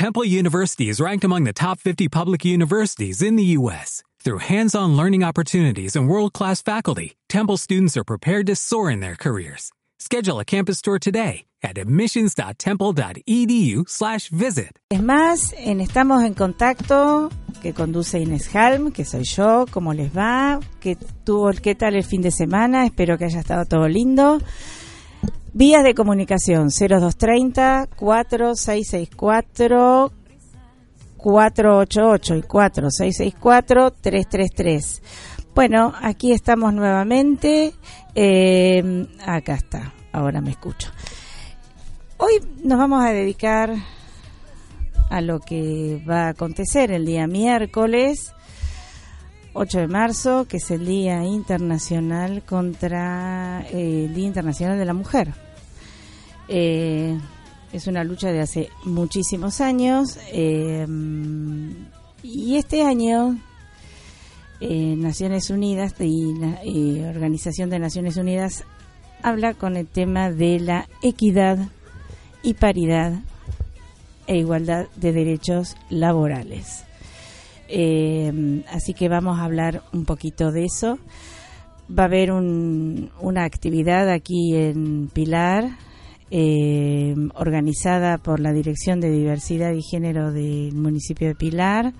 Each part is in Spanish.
Temple University is ranked among the top 50 public universities in the U.S. Through hands-on learning opportunities and world-class faculty, Temple students are prepared to soar in their careers. Schedule a campus tour today at admissions.temple.edu/visit. Es más, en Estamos en Contacto, que conduce Inés Halm, que soy yo, ¿cómo les va? ¿Qué, tuvo, ¿Qué tal el fin de semana? Espero que haya estado todo lindo. Vías de comunicación 0230 4664 488 y 4664 333. Bueno, aquí estamos nuevamente. Eh, acá está, ahora me escucho. Hoy nos vamos a dedicar a lo que va a acontecer el día miércoles 8 de marzo, que es el Día Internacional contra eh, el Día Internacional de la Mujer. Eh, es una lucha de hace muchísimos años eh, y este año Naciones Unidas y la Organización de Naciones Unidas habla con el tema de la equidad y paridad e igualdad de derechos laborales. Eh, así que vamos a hablar un poquito de eso. Va a haber una actividad aquí en Pilar, eh, organizada por la Dirección de Diversidad y Género del municipio de Pilar.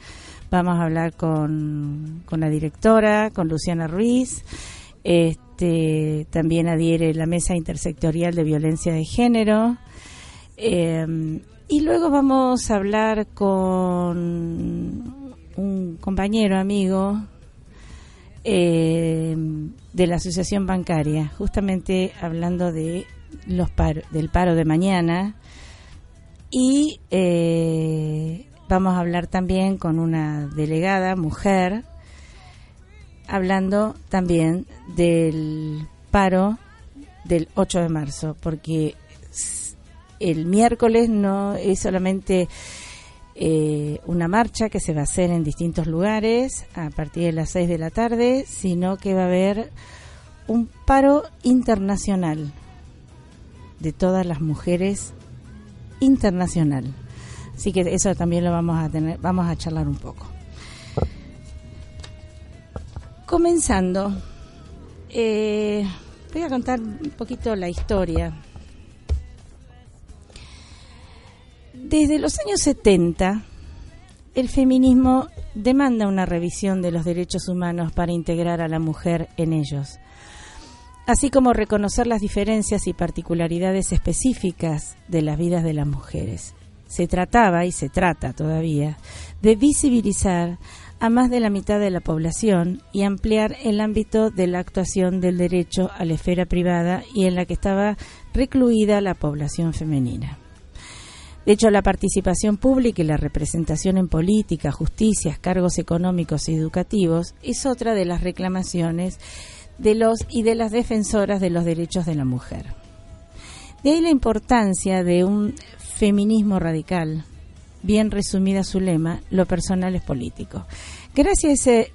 Vamos a hablar con, la directora, con Luciana Ruiz. Este, también adhiere la Mesa Intersectorial de Violencia de Género. Eh, y luego vamos a hablar con compañero, amigo eh, de la asociación bancaria, justamente hablando de los del paro de mañana. Y eh, vamos a hablar también con una delegada mujer hablando también del paro del 8 de marzo porque el miércoles no es solamente eh, una marcha que se va a hacer en distintos lugares a partir de las 6 de la tarde, sino que va a haber un paro internacional de todas las mujeres internacional. Así que eso también lo vamos a tener, vamos a charlar un poco. Comenzando, eh, voy a contar un poquito la historia Desde los años 70, el feminismo demanda una revisión de los derechos humanos para integrar a la mujer en ellos, así como reconocer las diferencias y particularidades específicas de las vidas de las mujeres. Se trataba, y se trata todavía, de visibilizar a más de la mitad de la población y ampliar el ámbito de la actuación del derecho a la esfera privada y en la que estaba recluida la población femenina. De hecho, la participación pública y la representación en política, justicias, cargos económicos y educativos es otra de las reclamaciones de los y de las defensoras de los derechos de la mujer. De ahí la importancia de un feminismo radical, bien resumida su lema, lo personal es político. Gracias a ese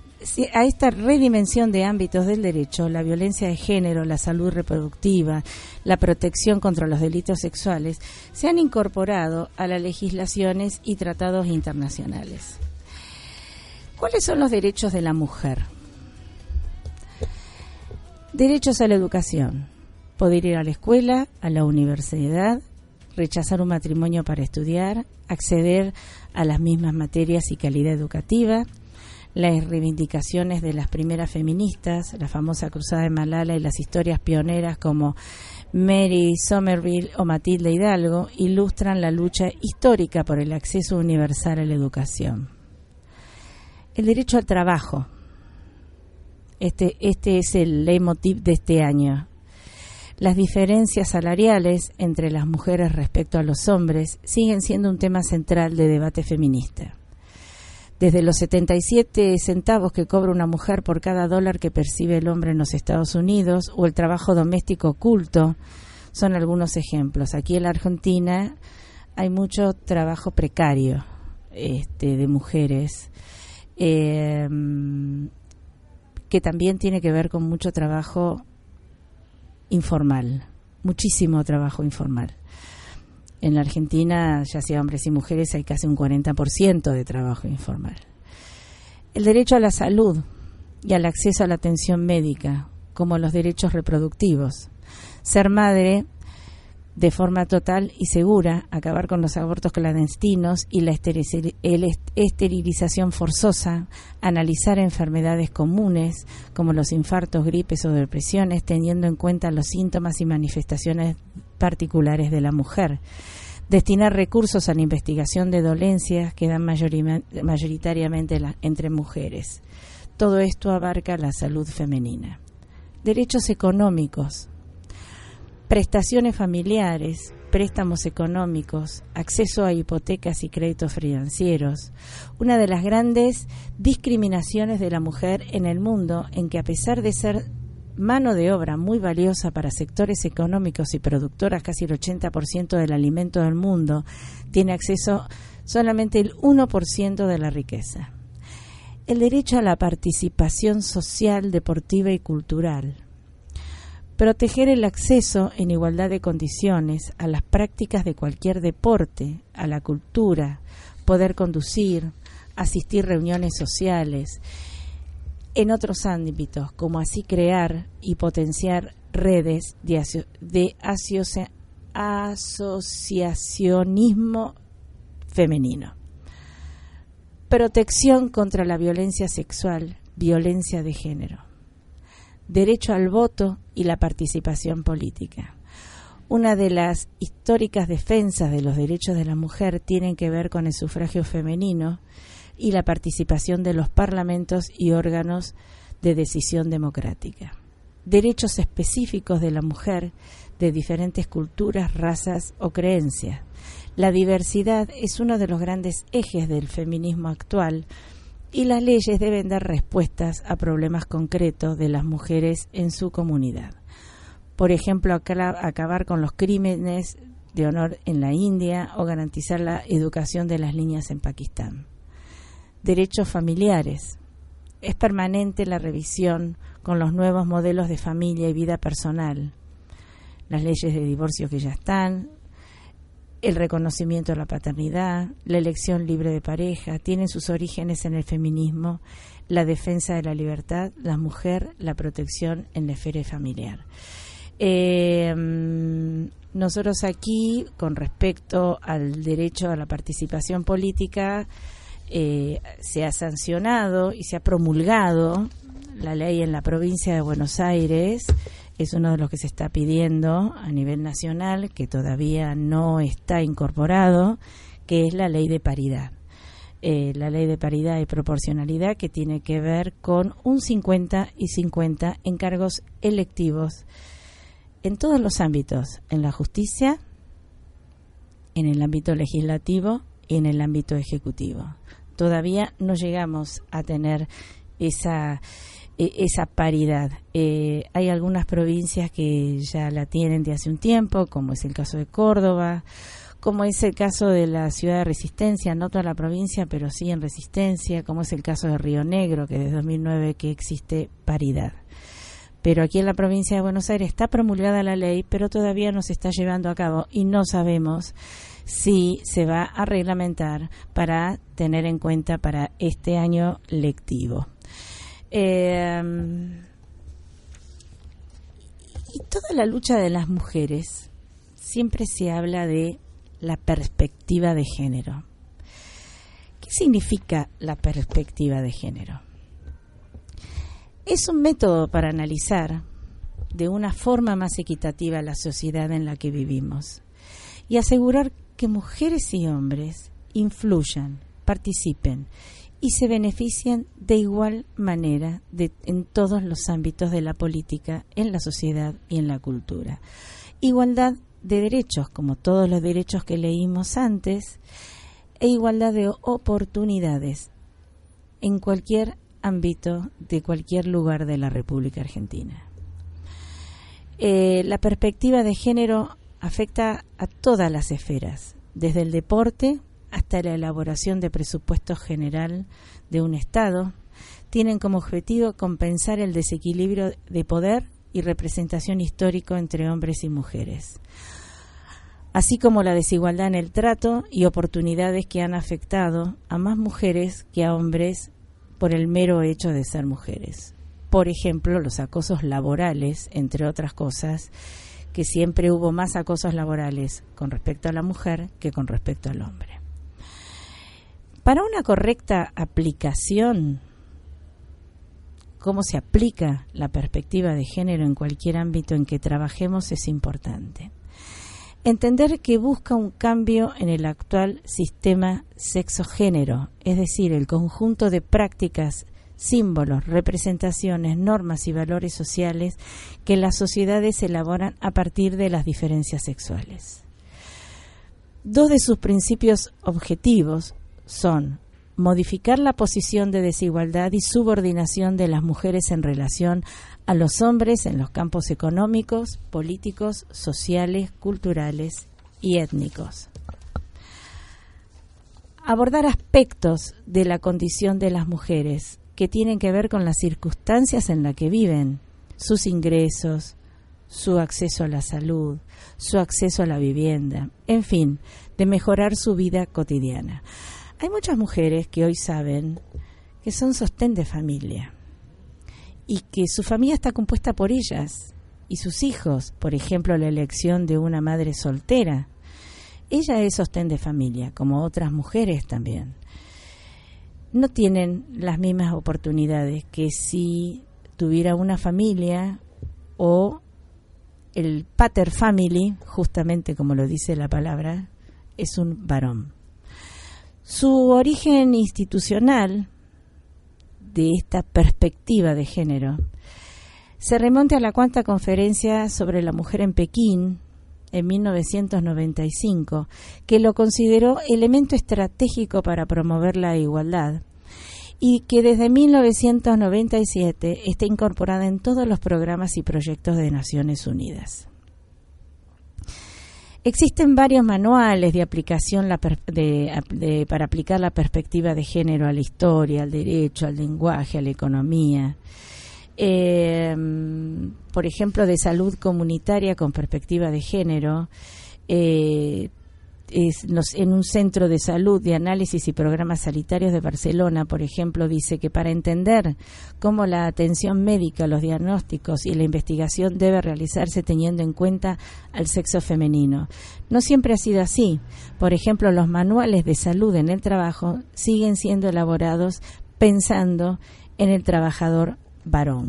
a esta redimensión de ámbitos del derecho, la violencia de género, la salud reproductiva, la protección contra los delitos sexuales, se han incorporado a las legislaciones y tratados internacionales. ¿Cuáles son los derechos de la mujer? Derechos a la educación, poder ir a la escuela, a la universidad, rechazar un matrimonio para estudiar, acceder a las mismas materias y calidad educativa, las reivindicaciones de las primeras feministas, la famosa Cruzada de Malala y las historias pioneras como Mary Somerville o Matilde Hidalgo ilustran la lucha histórica por el acceso universal a la educación. El derecho al trabajo. Este, este es el leitmotiv de este año. Las diferencias salariales entre las mujeres respecto a los hombres siguen siendo un tema central de debate feminista desde los 77 centavos que cobra una mujer por cada dólar que percibe el hombre en los Estados Unidos o el trabajo doméstico oculto son algunos ejemplos. Aquí en la Argentina hay mucho trabajo precario este, de mujeres eh, que también tiene que ver con mucho trabajo informal, muchísimo trabajo informal. En la Argentina, ya sea hombres y mujeres, hay casi un 40% de trabajo informal. El derecho a la salud y al acceso a la atención médica, como los derechos reproductivos. Ser madre de forma total y segura, acabar con los abortos clandestinos y la esterilización forzosa, analizar enfermedades comunes como los infartos, gripes o depresiones, teniendo en cuenta los síntomas y manifestaciones particulares de la mujer. Destinar recursos a la investigación de dolencias que dan mayoritariamente entre mujeres. Todo esto abarca la salud femenina. Derechos económicos, prestaciones familiares, préstamos económicos, acceso a hipotecas y créditos financieros, una de las grandes discriminaciones de la mujer en el mundo en que a pesar de ser mano de obra muy valiosa para sectores económicos y productoras, casi el 80% del alimento del mundo, tiene acceso solamente el 1% de la riqueza. El derecho a la participación social, deportiva y cultural. Proteger el acceso en igualdad de condiciones a las prácticas de cualquier deporte, a la cultura, poder conducir, asistir reuniones sociales, en otros ámbitos, como así crear y potenciar redes de, asociacionismo femenino. Protección contra la violencia sexual, violencia de género. Derecho al voto y la participación política. Una de las históricas defensas de los derechos de la mujer tienen que ver con el sufragio femenino y la participación de los parlamentos y órganos de decisión democrática. Derechos específicos de la mujer de diferentes culturas, razas o creencias. La diversidad es uno de los grandes ejes del feminismo actual y las leyes deben dar respuestas a problemas concretos de las mujeres en su comunidad. Por ejemplo, acabar con los crímenes de honor en la India o garantizar la educación de las niñas en Pakistán derechos familiares. Es permanente la revisión con los nuevos modelos de familia y vida personal, las leyes de divorcio que ya están, el reconocimiento de la paternidad, la elección libre de pareja, tienen sus orígenes en el feminismo, la defensa de la libertad, la mujer, la protección en la esfera familiar. Eh, nosotros aquí, con respecto al derecho a la participación política, eh, se ha sancionado y se ha promulgado la ley en la provincia de Buenos Aires. Es uno de los que se está pidiendo a nivel nacional, que todavía no está incorporado, que es la ley de paridad. Eh, la ley de paridad y proporcionalidad que tiene que ver con un 50 y 50 en cargos electivos en todos los ámbitos, en la justicia, en el ámbito legislativo y en el ámbito ejecutivo todavía no llegamos a tener esa e, esa paridad. Eh, hay algunas provincias que ya la tienen de hace un tiempo, como es el caso de Córdoba, como es el caso de la ciudad de Resistencia, no toda la provincia, pero sí en Resistencia, como es el caso de Río Negro, que desde 2009 que existe paridad. Pero aquí en la provincia de Buenos Aires está promulgada la ley, pero todavía no se está llevando a cabo y no sabemos si se va a reglamentar para tener en cuenta para este año lectivo. Em, y toda la lucha de las mujeres siempre se habla de la perspectiva de género. ¿Qué significa la perspectiva de género? Es un método para analizar de una forma más equitativa la sociedad en la que vivimos y asegurar que mujeres y hombres influyan, participen y se beneficien de igual manera en todos los ámbitos de la política, en la sociedad y en la cultura. Igualdad de derechos, como todos los derechos que leímos antes, e igualdad de oportunidades en cualquier ámbito de cualquier lugar de la República Argentina. Eh, la perspectiva de género afecta a todas las esferas, desde el deporte hasta la elaboración de presupuesto general de un Estado, tienen como objetivo compensar el desequilibrio de poder y representación histórico entre hombres y mujeres. así como la desigualdad en el trato y oportunidades que han afectado a más mujeres que a hombres por el mero hecho de ser mujeres. Por ejemplo, los acosos laborales, entre otras cosas, que siempre hubo más acosos laborales con respecto a la mujer que con respecto al hombre. Para una correcta aplicación, cómo se aplica la perspectiva de género en cualquier ámbito en que trabajemos es importante. Entender que busca un cambio en el actual sistema sexo-género, es decir, el conjunto de prácticas, símbolos, representaciones, normas y valores sociales que las sociedades elaboran a partir de las diferencias sexuales. Dos de sus principios objetivos son modificar la posición de desigualdad y subordinación de las mujeres en relación a los hombres en los campos económicos, políticos, sociales, culturales y étnicos. Abordar aspectos de la condición de las mujeres que tienen que ver con las circunstancias en las que viven, sus ingresos, su acceso a la salud, su acceso a la vivienda, en fin, de mejorar su vida cotidiana. Hay muchas mujeres que hoy saben que son sostén de familia y que su familia está compuesta por ellas y sus hijos, por ejemplo, la elección de una madre soltera. Ella es sostén de familia, como otras mujeres también. No tienen las mismas oportunidades que si tuviera una familia o el pater family, justamente como lo dice la palabra, es un varón. Su origen institucional de esta perspectiva de género se remonta a la cuarta conferencia sobre la mujer en Pekín en 1995, que lo consideró elemento estratégico para promover la igualdad y que desde 1997 está incorporada en todos los programas y proyectos de Naciones Unidas. Existen varios manuales de aplicación para aplicar la perspectiva de género a la historia, al derecho, al lenguaje, a la economía. Em, por ejemplo, de salud comunitaria con perspectiva de género. Eh, en un centro de salud de análisis y programas sanitarios de Barcelona, por ejemplo, dice que para entender cómo la atención médica, los diagnósticos y la investigación debe realizarse teniendo en cuenta al sexo femenino. No siempre ha sido así. Por ejemplo, los manuales de salud en el trabajo siguen siendo elaborados pensando en el trabajador varón.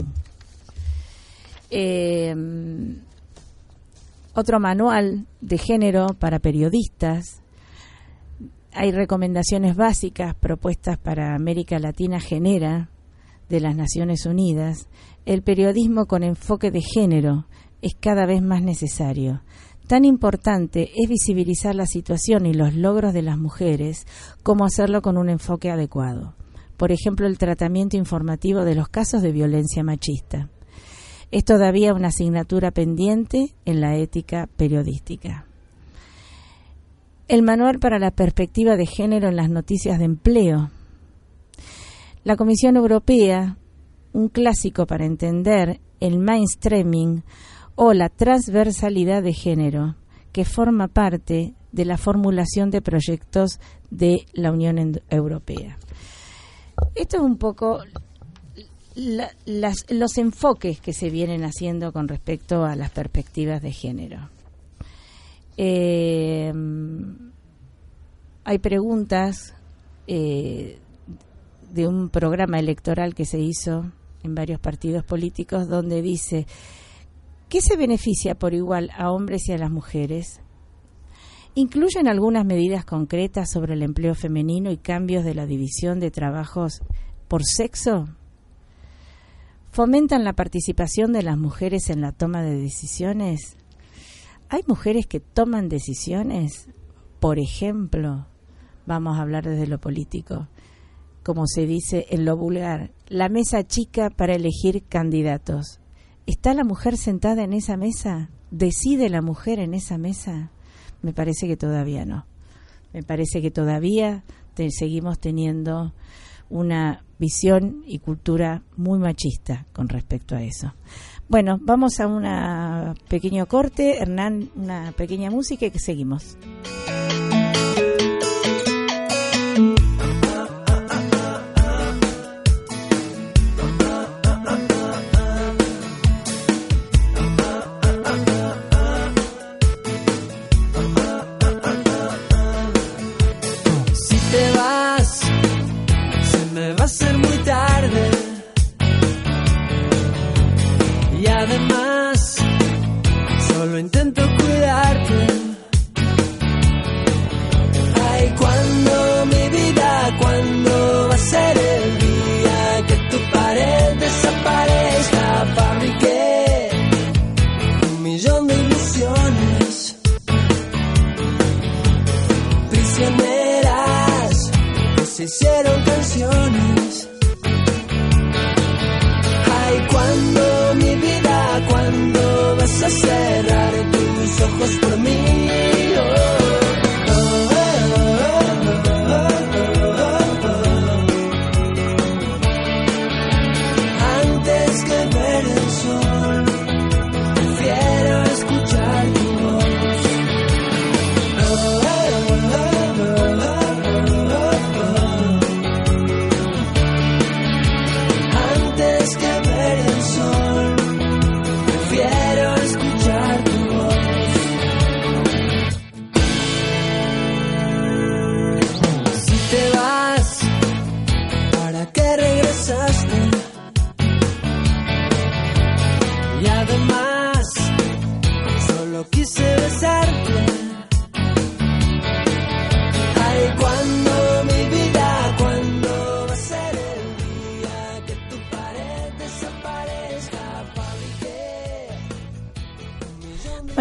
Eh, otro manual de género para periodistas. Hay recomendaciones básicas propuestas para América Latina Genera de las Naciones Unidas. El periodismo con enfoque de género es cada vez más necesario. Tan importante es visibilizar la situación y los logros de las mujeres como hacerlo con un enfoque adecuado. Por ejemplo, el tratamiento informativo de los casos de violencia machista es todavía una asignatura pendiente en la ética periodística. El manual para la perspectiva de género en las noticias de empleo. La Comisión Europea, un clásico para entender el mainstreaming o la transversalidad de género, que forma parte de la formulación de proyectos de la Unión Europea. Esto es un poco los enfoques que se vienen haciendo con respecto a las perspectivas de género. Eh, hay preguntas eh, de un programa electoral que se hizo en varios partidos políticos donde dice, ¿qué se beneficia por igual a hombres y a las mujeres? ¿Incluyen algunas medidas concretas sobre el empleo femenino y cambios de la división de trabajos por sexo? fomentan la participación de las mujeres en la toma de decisiones. Hay mujeres que toman decisiones, por ejemplo, vamos a hablar desde lo político, como se dice en lo vulgar, la mesa chica para elegir candidatos. ¿Está la mujer sentada en esa mesa? ¿Decide la mujer en esa mesa? Me parece que todavía no. Me parece que todavía seguimos teniendo una visión y cultura muy machista con respecto a eso. Bueno, vamos a un pequeño corte, Hernán, una pequeña música y que seguimos.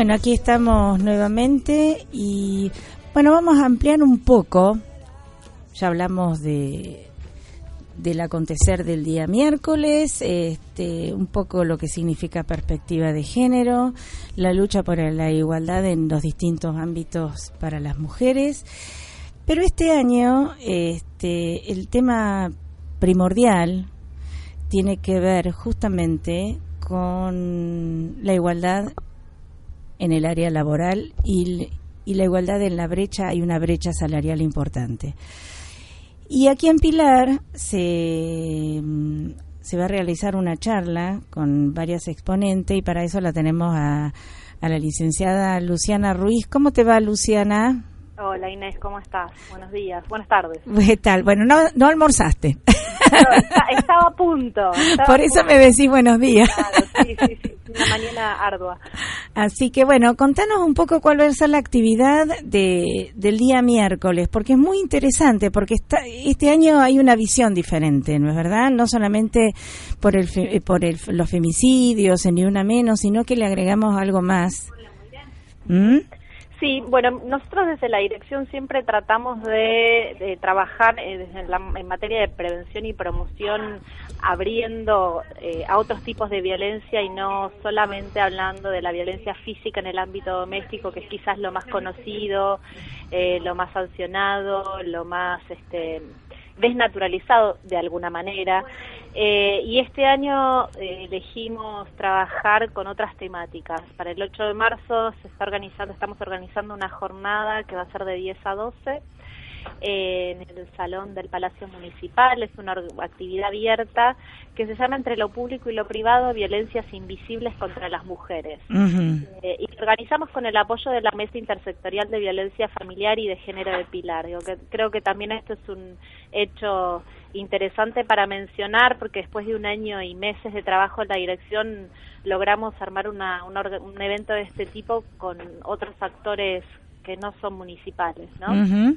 Bueno, aquí estamos nuevamente y bueno, vamos a ampliar un poco. Ya hablamos de del acontecer del día miércoles, este, un poco lo que significa perspectiva de género, la lucha por la igualdad en los distintos ámbitos para las mujeres. Pero este año, este, el tema primordial tiene que ver justamente con la igualdad en el área laboral y, la igualdad en la brecha, hay una brecha salarial importante. Y aquí en Pilar se, mm, se va a realizar una charla con varias exponentes y para eso la tenemos a, a la licenciada Luciana Ruiz. ¿Cómo te va, Luciana? Hola Inés, ¿cómo estás? Buenos días, buenas tardes. ¿Qué tal? Bueno, no, no almorzaste. estaba a punto. Por eso me decís buenos días. sí, sí, sí, una mañana ardua. Así que bueno, contanos un poco cuál va a ser la actividad de, del día miércoles, porque es muy interesante, porque está, este año hay una visión diferente, ¿no es verdad? No solamente por, el, por el, los femicidios, ni una menos, sino que le agregamos algo más. ¿Mm? Sí, bueno, nosotros desde la dirección siempre tratamos de, trabajar eh, en materia de prevención y promoción, abriendo eh, a otros tipos de violencia y no solamente hablando de la violencia física en el ámbito doméstico, que es quizás lo más conocido, eh, lo más sancionado, lo más este, desnaturalizado de alguna manera. Eh, y este año eh, elegimos trabajar con otras temáticas. Para el 8 de marzo se está organizando, estamos organizando una jornada que va a ser de 10 a 12 en el salón del Palacio Municipal. Es una actividad abierta que se llama Entre lo público y lo privado, violencias invisibles contra las mujeres. Eh, y organizamos con el apoyo de la Mesa Intersectorial de Violencia Familiar y de Género de Pilar. que, creo que también esto es un hecho interesante para mencionar porque después de un año y meses de trabajo en la dirección logramos armar una, un evento de este tipo con otros actores que no son municipales, ¿no?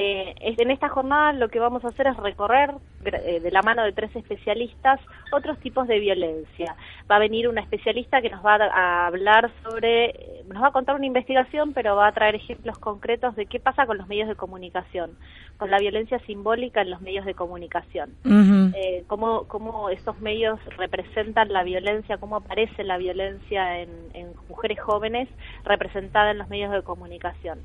Eh, en esta jornada lo que vamos a hacer es recorrer de la mano de tres especialistas otros tipos de violencia. Va a venir una especialista que nos va a hablar sobre, eh, nos va a contar una investigación, pero va a traer ejemplos concretos de qué pasa con los medios de comunicación, con la violencia simbólica en los medios de comunicación, eh, cómo, cómo estos medios representan la violencia, cómo aparece la violencia en, mujeres jóvenes representada en los medios de comunicación.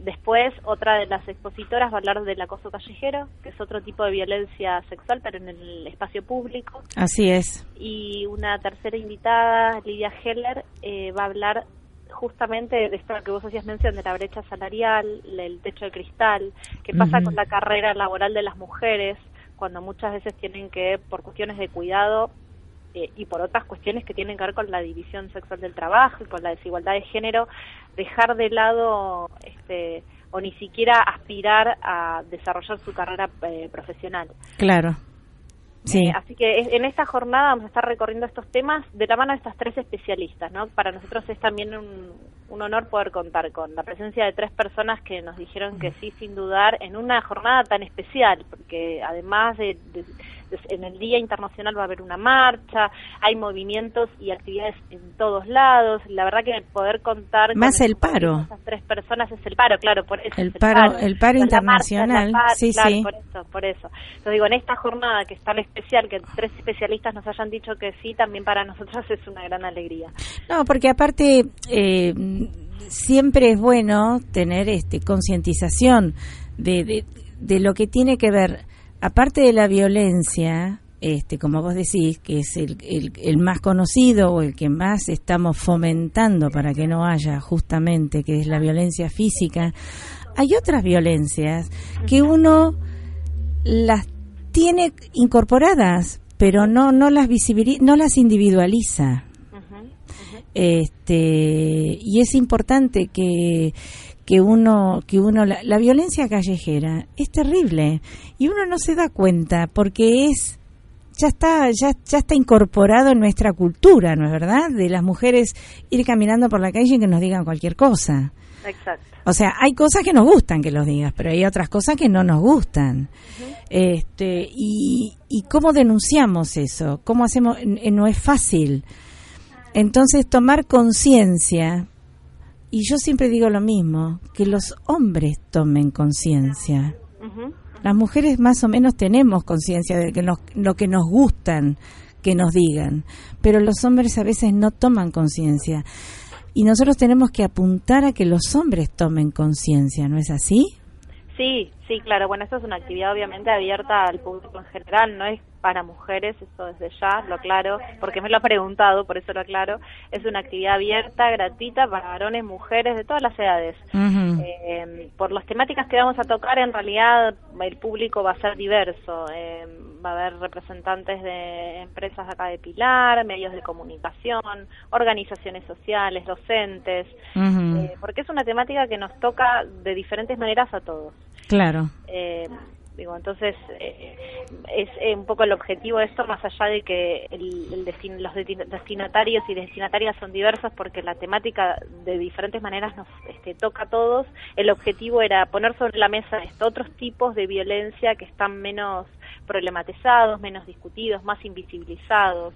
después, otra de las expositoras va a hablar del acoso callejero, que es otro tipo tipo de violencia sexual, pero en el espacio público. Así es. Y una tercera invitada, Lidia Heller, eh, va a hablar justamente de esto que vos hacías mención, de la brecha salarial, el techo de cristal, qué pasa con la carrera laboral de las mujeres, cuando muchas veces tienen que, por cuestiones de cuidado eh, y por otras cuestiones que tienen que ver con la división sexual del trabajo y con la desigualdad de género, dejar de lado este, o ni siquiera aspirar a desarrollar su carrera eh, profesional. Claro. Sí. Eh, así que en esta jornada vamos a estar recorriendo estos temas de la mano de estas tres especialistas, ¿no? Para nosotros es también un, un honor poder contar con la presencia de tres personas que nos dijeron que sí, sin dudar, en una jornada tan especial, porque además de, en el Día Internacional va a haber una marcha, hay movimientos y actividades en todos lados. La verdad que poder contar más el paro. Esas tres personas es el paro, claro, por eso. El, paro, el paro, internacional, sí, sí. Por eso, por eso. Entonces digo, en esta jornada que es tan especial, que tres especialistas nos hayan dicho que sí, también para nosotros es una gran alegría. No, porque aparte eh, siempre es bueno tener este concientización de, de, lo que tiene que ver aparte de la violencia, este, como vos decís, que es el, el, más conocido o el que más estamos fomentando para que no haya justamente, que es la violencia física, hay otras violencias que uno las tiene incorporadas, pero no, no, las, no las individualiza. Este, y es importante que, que uno que uno la, la, violencia callejera es terrible y uno no se da cuenta porque es ya está ya ya está incorporado en nuestra cultura no es verdad de las mujeres ir caminando por la calle y que nos digan cualquier cosa. Exacto. O sea hay cosas que nos gustan que los digas pero hay otras cosas que no nos gustan. Este y y cómo denunciamos eso cómo hacemos no es fácil entonces tomar conciencia y yo siempre digo lo mismo, que los hombres tomen conciencia. Las mujeres más o menos tenemos conciencia de que lo que nos gustan que nos digan, pero los hombres a veces no toman conciencia. Y nosotros tenemos que apuntar a que los hombres tomen conciencia, ¿no es así? Sí, sí, claro. Bueno, esto es una actividad obviamente abierta al público en general, no es para mujeres, eso desde ya lo aclaro, porque me lo ha preguntado, por eso lo aclaro. Es una actividad abierta, gratuita para varones, mujeres de todas las edades. eh, por las temáticas que vamos a tocar, en realidad el público va a ser diverso. Eh, va a haber representantes de empresas acá de Pilar, medios de comunicación, organizaciones sociales, docentes, eh, porque es una temática que nos toca de diferentes maneras a todos. Claro. Eh, digo entonces eh, es eh, un poco el objetivo de esto más allá de que el, los destinatarios y destinatarias son diversos porque la temática de diferentes maneras nos este, toca a todos. El objetivo era poner sobre la mesa estos otros tipos de violencia que están menos problematizados menos discutidos más invisibilizados.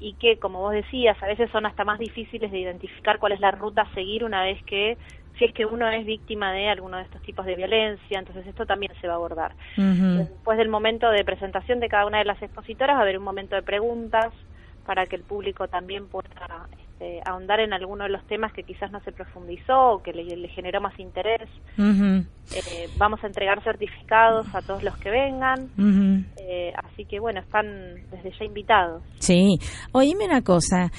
Y que como vos decías a veces son hasta más difíciles de identificar cuál es la ruta a seguir una vez que si es que uno es víctima de alguno de estos tipos de violencia, entonces esto también se va a abordar. Después del momento de presentación de cada una de las expositoras va a haber un momento de preguntas para que el público también pueda este, ahondar en alguno de los temas que quizás no se profundizó o que le, generó más interés. Eh, vamos a entregar certificados a todos los que vengan, eh, así que bueno, están desde ya invitados. Sí, oíme una cosa,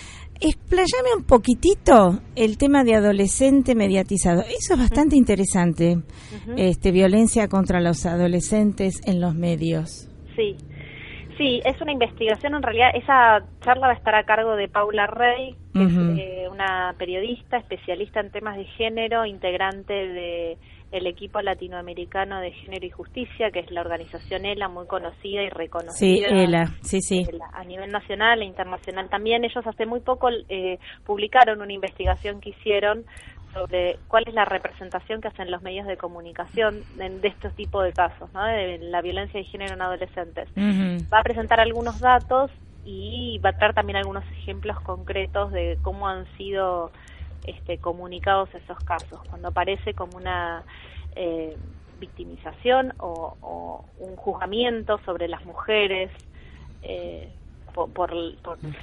explayame un poquitito el tema de adolescente mediatizado. Eso es bastante interesante, este violencia contra los adolescentes en los medios. Sí. Sí, es una investigación, en realidad esa charla va a estar a cargo de Paula Rey, que es eh, una periodista especialista en temas de género, integrante de el equipo latinoamericano de género y justicia, que es la organización ELA, muy conocida y reconocida. Sí, ELA, sí, sí. A nivel nacional e internacional también. Ellos hace muy poco eh, publicaron una investigación que hicieron sobre cuál es la representación que hacen los medios de comunicación de, estos tipos de casos, ¿no? de la violencia de género en adolescentes. Va a presentar algunos datos y va a traer también algunos ejemplos concretos de cómo han sido este, comunicados esos casos, cuando aparece como una eh, victimización o, un juzgamiento sobre las mujeres. Eh, por,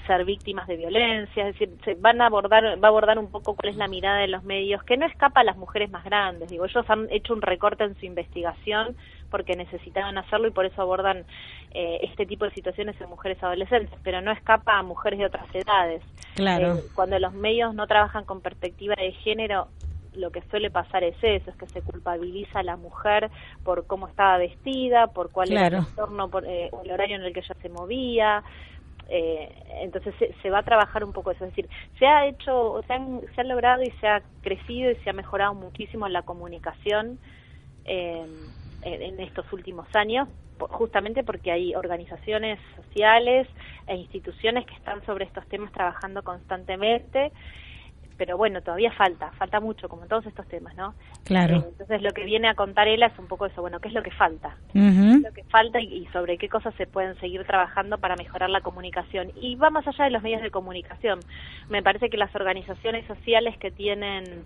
ser víctimas de violencia, es decir, se van a abordar, va a abordar un poco cuál es la mirada de los medios, que no escapa a las mujeres más grandes, digo, ellos han hecho un recorte en su investigación porque necesitaban hacerlo y por eso abordan eh, este tipo de situaciones en mujeres adolescentes, pero no escapa a mujeres de otras edades. Claro. Eh, cuando los medios no trabajan con perspectiva de género, lo que suele pasar es eso, es que se culpabiliza a la mujer por cómo estaba vestida, por cuál era el entorno, por eh, el horario en el que ella se movía. Eh, entonces se, va a trabajar un poco eso, es decir, se ha hecho, se, han, se ha logrado y se ha crecido y se ha mejorado muchísimo la comunicación eh, en, estos últimos años, justamente porque hay organizaciones sociales e instituciones que están sobre estos temas trabajando constantemente pero bueno, todavía falta, falta mucho, como en todos estos temas, ¿no? Claro. Eh, entonces lo que viene a contar ella es un poco eso, bueno, ¿qué es lo que falta? ¿Qué es lo que falta y, sobre qué cosas se pueden seguir trabajando para mejorar la comunicación? Y va más allá de los medios de comunicación. Me parece que las organizaciones sociales que tienen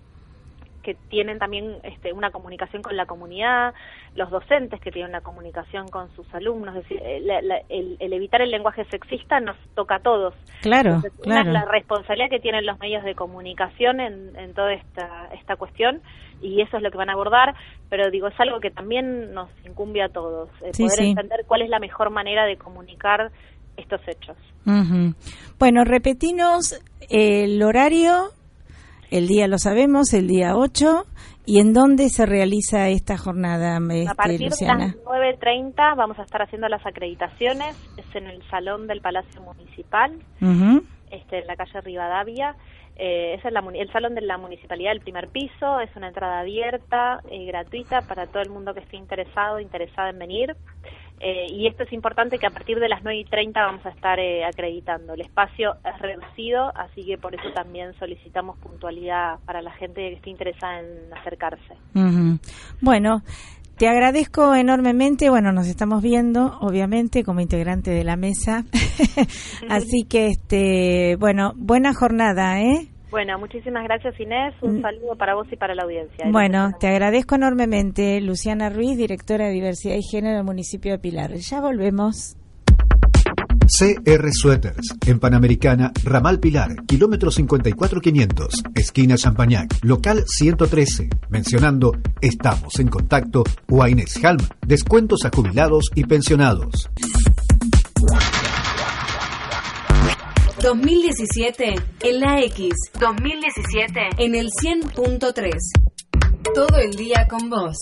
que tienen también este, una comunicación con la comunidad, los docentes que tienen una comunicación con sus alumnos, es decir, eh, el, evitar el lenguaje sexista nos toca a todos. Claro, claro. la responsabilidad que tienen los medios de comunicación en, en toda esta, esta cuestión y eso es lo que van a abordar, pero digo, es algo que también nos incumbe a todos, eh, poder entender cuál es la mejor manera de comunicar estos hechos. Bueno, repetinos el horario el día lo sabemos, el día 8. ¿Y en dónde se realiza esta jornada, este, A partir de las 9.30 vamos a estar haciendo las acreditaciones. Es en el Salón del Palacio Municipal, este, en la calle Rivadavia. Eh, es el, el, salón de la municipalidad del primer piso, es una entrada abierta y gratuita para todo el mundo que esté interesado, interesada en venir. Eh, y esto es importante que a partir de las 9 y 30 vamos a estar eh, acreditando. El espacio es reducido, así que por eso también solicitamos puntualidad para la gente que esté interesada en acercarse. Bueno, te agradezco enormemente. Bueno, nos estamos viendo, obviamente, como integrante de la mesa. así que, este, bueno, buena jornada, ¿eh? Bueno, muchísimas gracias Inés, un mm. saludo para vos y para la audiencia. Bueno, te agradezco enormemente, Luciana Ruiz, directora de Diversidad y Género del municipio de Pilar. Ya volvemos. CR Sweaters, en Panamericana, Ramal Pilar, kilómetro 54500, esquina Champañac, local 113, mencionando Estamos en contacto o a Inés Halm, descuentos a jubilados y pensionados. 2017 en la X. 2017 en el 100.3. Todo el día con vos.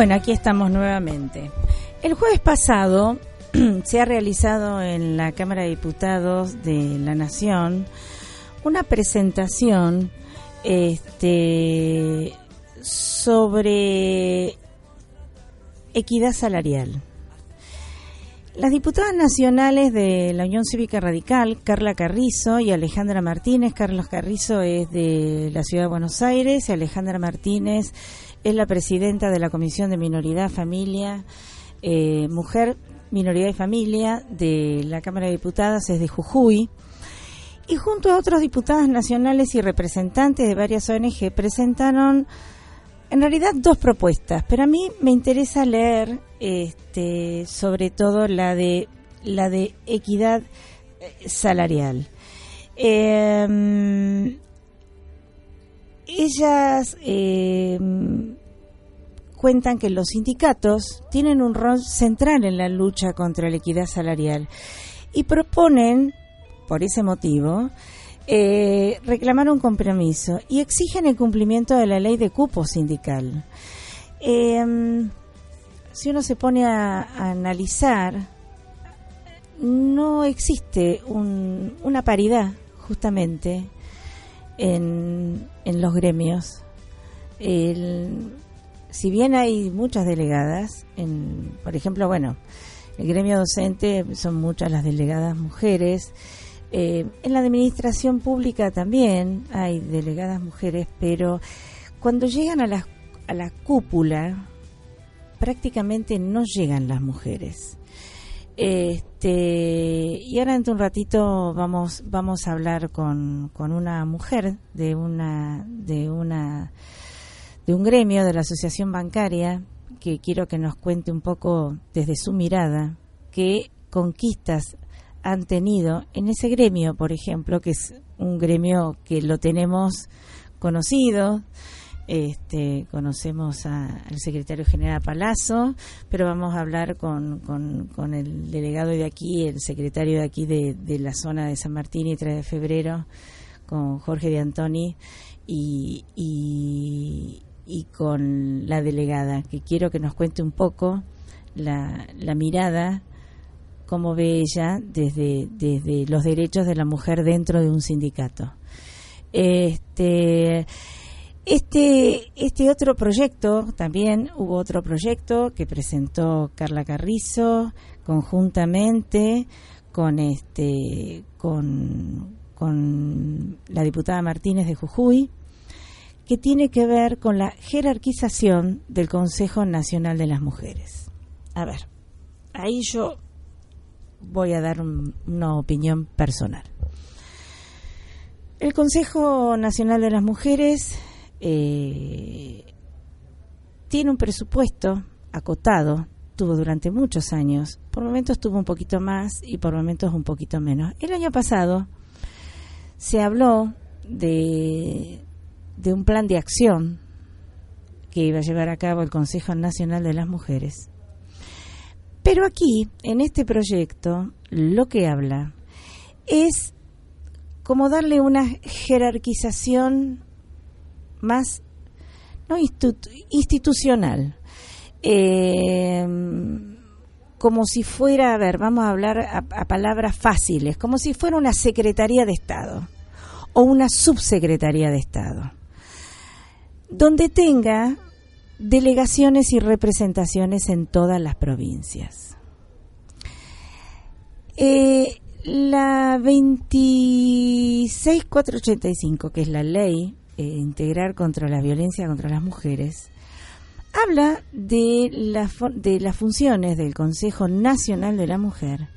Bueno, aquí estamos nuevamente. El jueves pasado se ha realizado en la Cámara de Diputados de la Nación una presentación este, sobre equidad salarial. Las diputadas nacionales de la Unión Cívica Radical, Carla Carrizo y Alejandra Martínez, Carlos Carrizo es de la Ciudad de Buenos Aires y Alejandra Martínez es la presidenta de la Comisión de Minoridad, Familia, eh, Mujer, Minoría de Familia de la Cámara de Diputadas es de Jujuy. Y junto a otros diputados nacionales y representantes de varias ONG presentaron en realidad dos propuestas, pero a mí me interesa leer este, sobre todo la de la de equidad eh, salarial. Em, ellas em, cuentan que los sindicatos tienen un rol central en la lucha contra la equidad salarial y proponen, por ese motivo, eh, reclamar un compromiso y exigen el cumplimiento de la ley de cupo sindical. Em, si uno se pone a, analizar, no existe una paridad justamente en, en los gremios. El, si bien hay muchas delegadas, en, por ejemplo, bueno, el gremio docente son muchas las delegadas mujeres, eh, en la administración pública también hay delegadas mujeres, pero cuando llegan a la, a la cúpula, prácticamente no llegan las mujeres. Este, y ahora en un ratito vamos, vamos a hablar con, con una mujer de una, de una de un gremio de la Asociación Bancaria que quiero que nos cuente un poco desde su mirada qué conquistas han tenido en ese gremio, por ejemplo, que es un gremio que lo tenemos conocido, este, conocemos al secretario general Palazzo, pero vamos a hablar con, con, el delegado de aquí, el secretario de aquí de, de, la zona de San Martín y 3 de febrero, con Jorge de Antoni, y, y con la delegada, que quiero que nos cuente un poco la, la mirada, cómo ve ella desde, desde los derechos de la mujer dentro de un sindicato. Este, este, este otro proyecto, también hubo otro proyecto que presentó Carla Carrizo conjuntamente con este con, con la diputada Martínez de Jujuy, que tiene que ver con la jerarquización del Consejo Nacional de las Mujeres. A ver, ahí yo voy a dar una opinión personal. El Consejo Nacional de las Mujeres eh, tiene un presupuesto acotado, tuvo durante muchos años, por momentos tuvo un poquito más y por momentos un poquito menos. El año pasado se habló de de un plan de acción que iba a llevar a cabo el Consejo Nacional de las Mujeres. Pero aquí, en este proyecto, lo que habla es como darle una jerarquización más no institucional, eh, como si fuera, a ver, vamos a hablar a palabras fáciles, como si fuera una Secretaría de Estado o una Subsecretaría de Estado donde tenga delegaciones y representaciones en todas las provincias. Eh, la 26485, que es la ley eh, integral contra la violencia contra las mujeres, habla de, de las funciones del Consejo Nacional de la Mujer,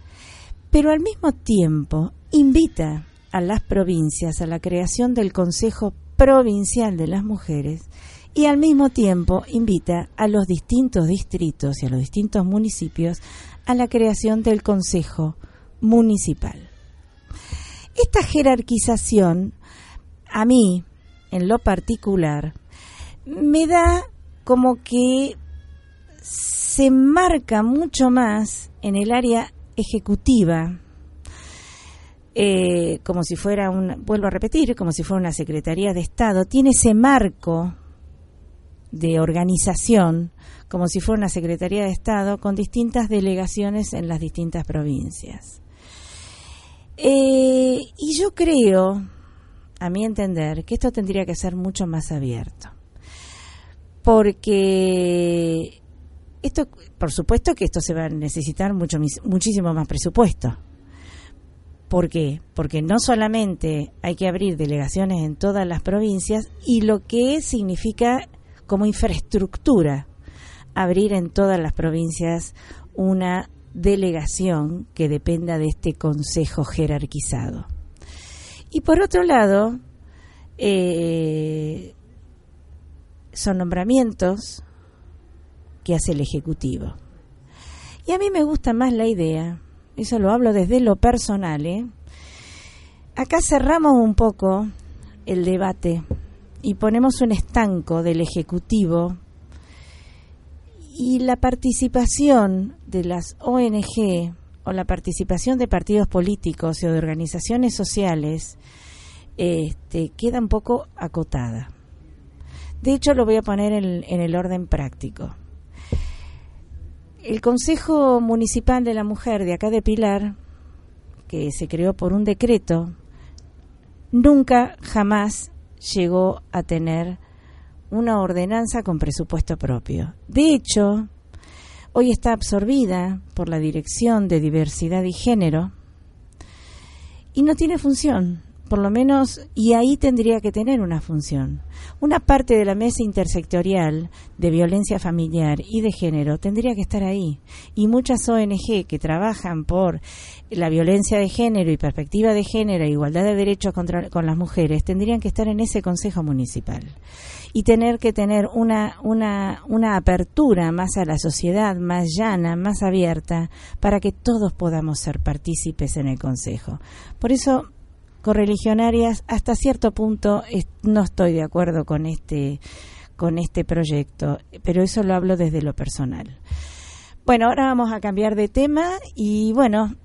pero al mismo tiempo invita a las provincias a la creación del Consejo provincial de las mujeres y al mismo tiempo invita a los distintos distritos y a los distintos municipios a la creación del Consejo Municipal. Esta jerarquización, a mí, en lo particular, me da como que se marca mucho más en el área ejecutiva eh, como si fuera un, vuelvo a repetir, como si fuera una Secretaría de Estado, tiene ese marco de organización, como si fuera una Secretaría de Estado, con distintas delegaciones en las distintas provincias. Eh, y yo creo, a mi entender, que esto tendría que ser mucho más abierto. Porque esto, por supuesto que esto se va a necesitar mucho, muchísimo más presupuesto ¿Por qué? Porque no solamente hay que abrir delegaciones en todas las provincias y lo que significa como infraestructura abrir en todas las provincias una delegación que dependa de este consejo jerarquizado. Y por otro lado, eh, son nombramientos que hace el Ejecutivo. Y a mí me gusta más la idea, eso lo hablo desde lo personal, ¿eh? Acá cerramos un poco el debate y ponemos un estanco del Ejecutivo y la participación de las ONG o la participación de partidos políticos o de organizaciones sociales este, queda un poco acotada. De hecho, lo voy a poner en, en el orden práctico. El Consejo Municipal de la Mujer de acá de Pilar, que se creó por un decreto, nunca, jamás llegó a tener una ordenanza con presupuesto propio. De hecho, hoy está absorbida por la Dirección de Diversidad y Género y no tiene función por lo menos, y ahí tendría que tener una función. Una parte de la mesa intersectorial de violencia familiar y de género tendría que estar ahí. Y muchas ONG que trabajan por la violencia de género y perspectiva de género e igualdad de derechos contra, con las mujeres tendrían que estar en ese Consejo Municipal y tener que tener una, una, una apertura más a la sociedad, más llana, más abierta, para que todos podamos ser partícipes en el Consejo. Por eso correligionarias, hasta cierto punto no estoy de acuerdo con este, con este proyecto, pero eso lo hablo desde lo personal. Bueno, ahora vamos a cambiar de tema y bueno,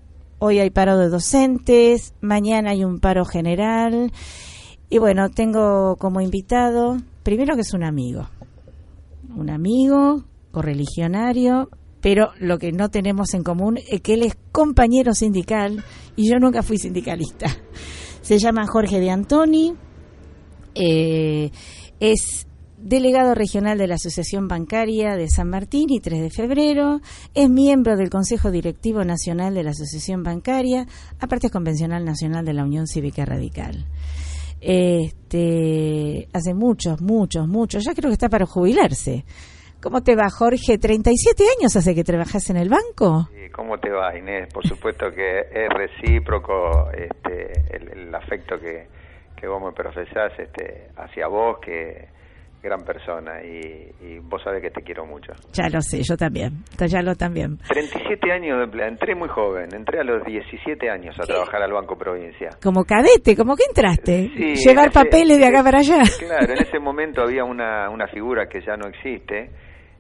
hoy hay paro de docentes, mañana hay un paro general y bueno, tengo como invitado, primero que es un amigo, un amigo correligionario, pero lo que no tenemos en común es que él es compañero sindical y yo nunca fui sindicalista. Se llama Jorge de Antoni, eh, es delegado regional de la Asociación Bancaria de San Martín y 3 de febrero, es miembro del Consejo Directivo Nacional de la Asociación Bancaria, aparte es convencional nacional de la Unión Cívica Radical. Este, hace muchos, muchos, muchos, ya creo que está para jubilarse. ¿Cómo te va, Jorge? ¿37 años hace que trabajas en el banco? Sí, ¿Cómo te va, Inés? Por supuesto que es recíproco este, el, afecto que, que, vos me profesás este, hacia vos, que gran persona, y, vos sabés que te quiero mucho. Ya lo sé, yo también, ya lo también. 37 años, entré muy joven, entré a los 17 años a trabajar al Banco Provincia. Como cadete, ¿cómo que entraste? Llevar papeles de acá para allá. Claro, en ese momento había una, una figura que ya no existe,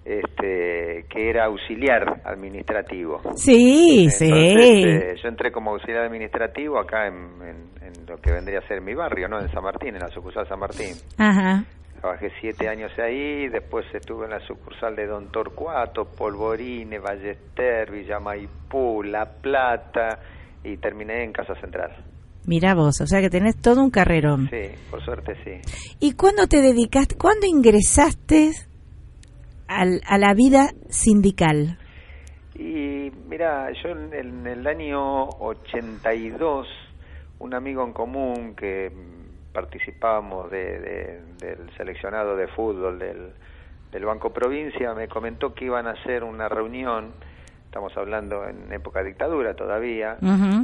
este, que era auxiliar administrativo. Sí, sí. Eh, yo entré como auxiliar administrativo acá en, lo que vendría a ser mi barrio, ¿no? En San Martín, en la sucursal San Martín. Ajá. Trabajé siete años ahí, después estuve en la sucursal de Don Torcuato, Polvorine, Ballester, Villa Maipú, La Plata y terminé en Casa Central. Mira vos, o sea que tenés todo un carrerón. Sí, por suerte sí. ¿Y cuándo te dedicaste, cuándo ingresaste a la vida sindical? Y mira, yo en, el año 82, un amigo en común que participábamos de, del seleccionado de fútbol del, del Banco Provincia me comentó que iban a hacer una reunión estamos hablando en época de dictadura todavía,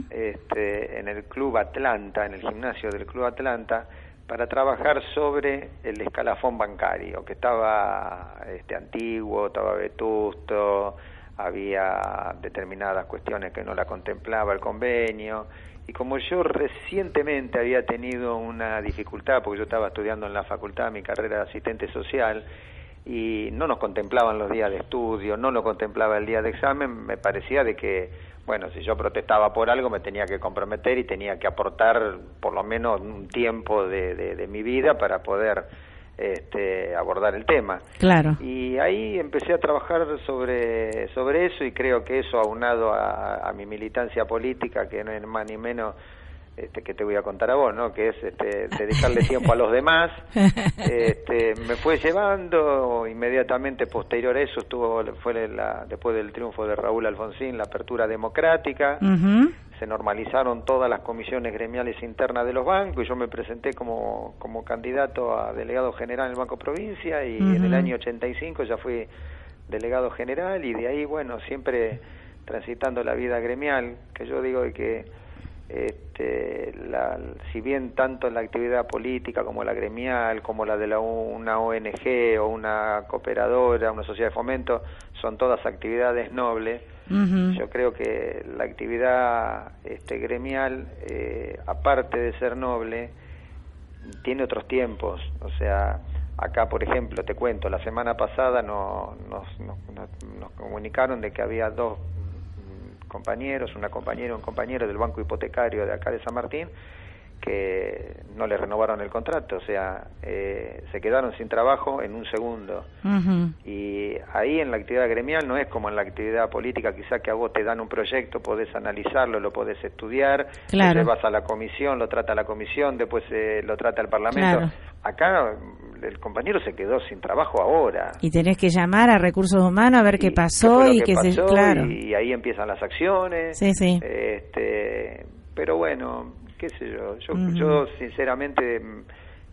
este, en el Club Atlanta, en el gimnasio del Club Atlanta, para trabajar sobre el escalafón bancario, que estaba este, antiguo, estaba vetusto, había determinadas cuestiones que no la contemplaba el convenio, y como yo recientemente había tenido una dificultad, porque yo estaba estudiando en la facultad mi carrera de asistente social, y no nos contemplaban los días de estudio, no lo contemplaba el día de examen, me parecía de que bueno, si yo protestaba por algo me tenía que comprometer y tenía que aportar por lo menos un tiempo de, de, mi vida para poder este, abordar el tema. Claro. Y ahí empecé a trabajar sobre, sobre eso y creo que eso aunado a, a mi militancia política, que no es más ni menos este, que te voy a contar a vos, ¿no? Que es este, dedicarle tiempo a los demás. Este, me fue llevando inmediatamente posterior a eso estuvo fue la, después del triunfo de Raúl Alfonsín la apertura democrática. Se normalizaron todas las comisiones gremiales internas de los bancos y yo me presenté como como candidato a delegado general en el Banco Provincia y en el año 85 ya fui delegado general y de ahí bueno siempre transitando la vida gremial, que yo digo que este, la, si bien tanto la actividad política como la gremial, como la de la, una ONG o una cooperadora, una sociedad de fomento, son todas actividades nobles, yo creo que la actividad este, gremial, eh, aparte de ser noble, tiene otros tiempos, o sea, acá por ejemplo, te cuento, la semana pasada nos, nos, nos comunicaron de que había dos compañeros, una compañera, un compañero del banco hipotecario de acá de San Martín, que no le renovaron el contrato, o sea, eh, se quedaron sin trabajo en un segundo. Y ahí en la actividad gremial no es como en la actividad política, quizá que a vos te dan un proyecto, podés analizarlo, lo podés estudiar, claro. vas a la comisión, lo trata la comisión, después eh, lo trata el Parlamento. Acá el compañero se quedó sin trabajo ahora. Y tenés que llamar a recursos humanos a ver qué pasó y qué se... Claro. Y ahí empiezan las acciones. Sí, sí. Este, pero bueno, qué sé yo. Yo, yo sinceramente,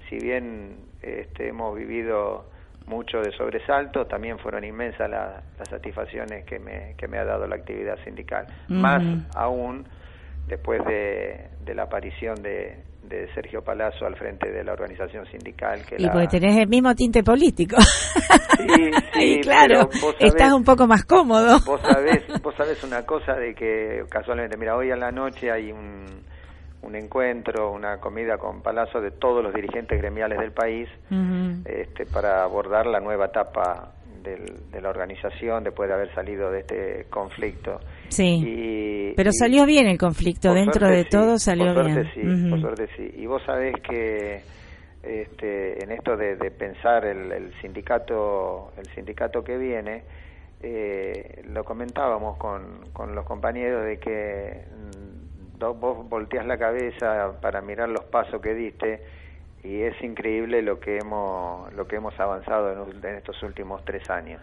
si bien este, hemos vivido mucho de sobresalto, también fueron inmensas las satisfacciones que me, que me ha dado la actividad sindical. Más aún después de, de la aparición de, de Sergio Palazzo al frente de la organización sindical. Que y porque tenés el mismo tinte político. Sí, sí claro, estás un poco más cómodo. Vos sabés, vos sabés una cosa de que casualmente, mira, hoy en la noche hay un, un encuentro, una comida con Palazzo de todos los dirigentes gremiales del país este, para abordar la nueva etapa de la organización después de haber salido de este conflicto. Sí. Pero salió bien el conflicto, dentro de todo salió por bien. Sí, Por suerte sí. Y vos sabés que este, en esto de, pensar el, sindicato el sindicato que viene, eh, lo comentábamos con, con los compañeros de que mm, vos volteás la cabeza para mirar los pasos que diste y es increíble lo que hemos lo que hemos avanzado en, estos últimos tres años.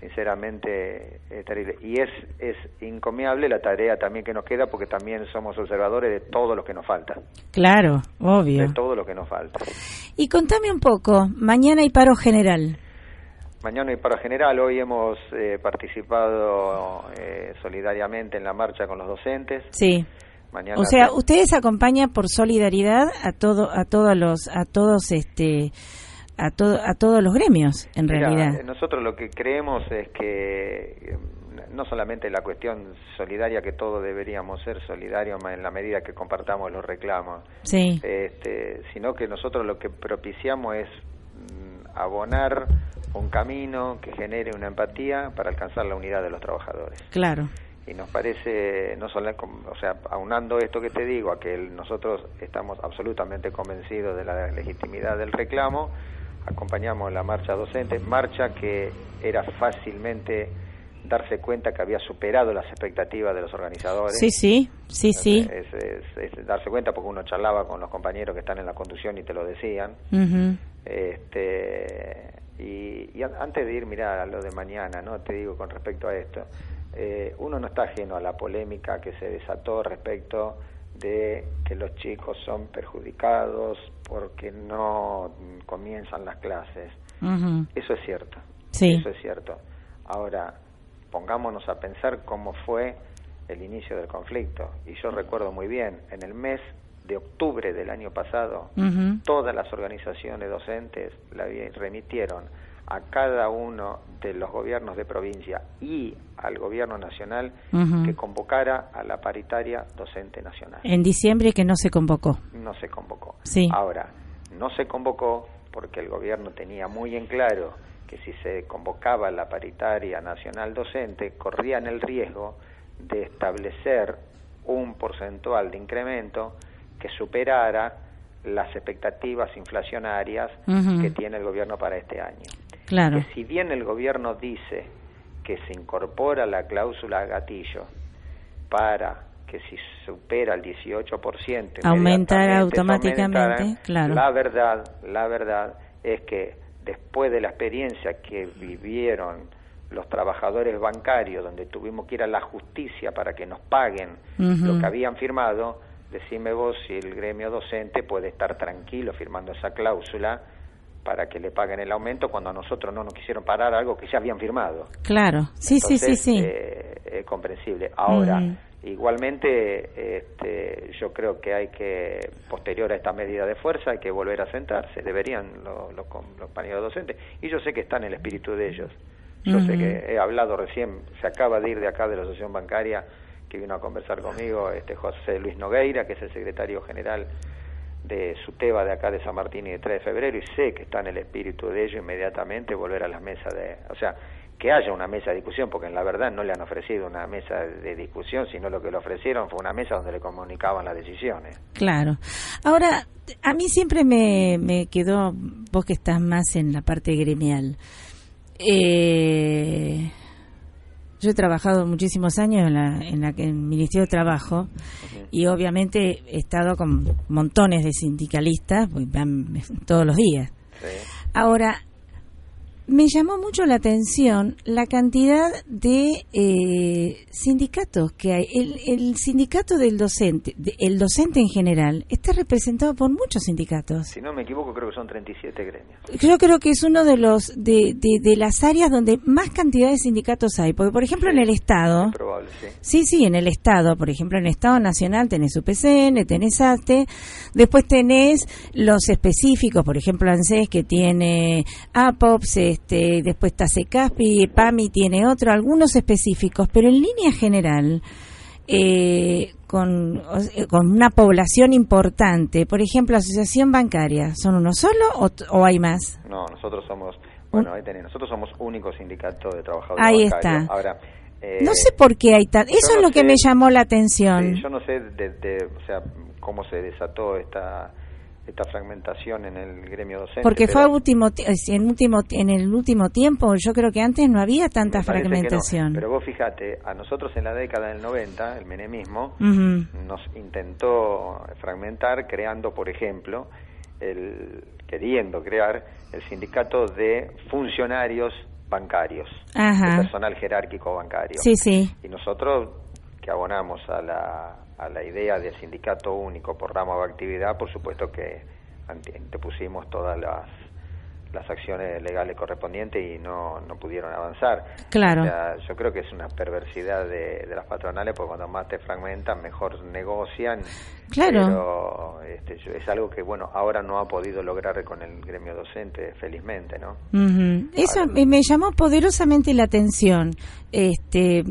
Sinceramente es terrible. Y es es encomiable la tarea también que nos queda porque también somos observadores de todo lo que nos falta. Claro obvio. De todo lo que nos falta. Y contame un poco mañana hay paro general. Mañana hay paro general. Hoy hemos eh, participado eh, solidariamente en la marcha con los docentes. Sí o sea, ustedes acompañan por solidaridad a todo, a todos los, a todos este, a todo, a todos los gremios, en realidad. Nosotros lo que creemos es que eh, no solamente la cuestión solidaria que todos deberíamos ser solidarios en la medida que compartamos los reclamos, sí. este, sino que nosotros lo que propiciamos es mm, abonar un camino que genere una empatía para alcanzar la unidad de los trabajadores. Claro y nos parece, no solo, o sea, aunando esto que te digo, a que nosotros estamos absolutamente convencidos de la legitimidad del reclamo, acompañamos la marcha docente, marcha que era fácilmente darse cuenta que había superado las expectativas de los organizadores. Sí, sí, sí, sí. Es, darse cuenta porque uno charlaba con los compañeros que están en la conducción y te lo decían. este, y, y, antes de ir, mira, lo de mañana, ¿no? Te digo con respecto a esto. Eh, uno no está ajeno a la polémica que se desató respecto de que los chicos son perjudicados porque no comienzan las clases. Eso es cierto. Sí. Eso es cierto. Ahora, pongámonos a pensar cómo fue el inicio del conflicto. Y yo recuerdo muy bien, en el mes de octubre del año pasado, todas las organizaciones docentes la remitieron a cada uno de los gobiernos de provincia y al gobierno nacional que convocara a la paritaria docente nacional. En diciembre que no se convocó. No se convocó. Sí. Ahora, no se convocó porque el gobierno tenía muy en claro que si se convocaba la paritaria nacional docente, corrían el riesgo de establecer un porcentual de incremento que superara las expectativas inflacionarias que tiene el gobierno para este año. Claro. Que si bien el gobierno dice que se incorpora la cláusula gatillo para que si supera el 18% aumentar automáticamente, claro. La verdad, la verdad es que después de la experiencia que vivieron los trabajadores bancarios, donde tuvimos que ir a la justicia para que nos paguen lo que habían firmado, decime vos si el gremio docente puede estar tranquilo firmando esa cláusula para que le paguen el aumento cuando a nosotros no nos quisieron parar algo que ya habían firmado. Claro, sí, sí, sí, sí. Eh, es comprensible. Ahora, igualmente, este, yo creo que hay que, posterior a esta medida de fuerza, hay que volver a sentarse, deberían los, los, compañeros docentes, y yo sé que está en el espíritu de ellos. Yo sé que he hablado recién, se acaba de ir de acá de la Asociación Bancaria, que vino a conversar conmigo, este José Luis Nogueira, que es el secretario general de SUTEBA de acá de San Martín y de 3 de febrero y sé que está en el espíritu de ello inmediatamente volver a las mesas de, o sea, que haya una mesa de discusión, porque en la verdad no le han ofrecido una mesa de discusión, sino lo que le ofrecieron fue una mesa donde le comunicaban las decisiones. Claro. Ahora, a mmí siempre me, me quedó, vos que estás más en la parte gremial, eh, yo he trabajado muchísimos años en, la, en, la, el Ministerio de Trabajo y obviamente he estado con montones de sindicalistas, pues van todos los días. Ahora, me llamó mucho la atención la cantidad de eh, sindicatos que hay. El, sindicato del docente, el docente en general, está representado por muchos sindicatos. Si no me equivoco, creo que son 37 gremios. Yo creo que es uno de los de, de, las áreas donde más cantidad de sindicatos hay. Porque, por ejemplo, en el Estado. probable, sí. sí, sí, en el Estado. Por ejemplo, en el Estado Nacional tenés UPCN, tenés ATE. Después tenés los específicos, por ejemplo, ANSES, que tiene APOPS este, después está Secaspi, PAMI tiene otro, algunos específicos, pero en línea general, eh, con, con una población importante, por ejemplo, Asociación Bancaria, ¿son uno solo o, hay más? No, nosotros somos, bueno, ahí tenés, nosotros somos único sindicato de trabajadores Ahí está. Ahora, eh, no sé por qué hay tal. Eso es lo que me llamó la atención. yo no sé de, o sea, cómo se desató esta esta fragmentación en el gremio docente. Porque fue último, en, último, en el último tiempo, yo creo que antes no había tanta fragmentación. pero vos fíjate, a nosotros en la década del 90, el menemismo nos intentó fragmentar creando, por ejemplo, el, queriendo crear el sindicato de funcionarios bancarios, personal jerárquico bancario. Sí, sí. Y nosotros que abonamos a la a la idea del sindicato único por ramo de actividad, por supuesto que pusimos todas las las acciones legales correspondientes y no, no pudieron avanzar. Claro. yo creo que es una perversidad de, de, las patronales, porque cuando más te fragmentan, mejor negocian. Claro. Pero este, es algo que, bueno, ahora no ha podido lograr con el gremio docente, felizmente, ¿no? Eso me llamó poderosamente la atención. Este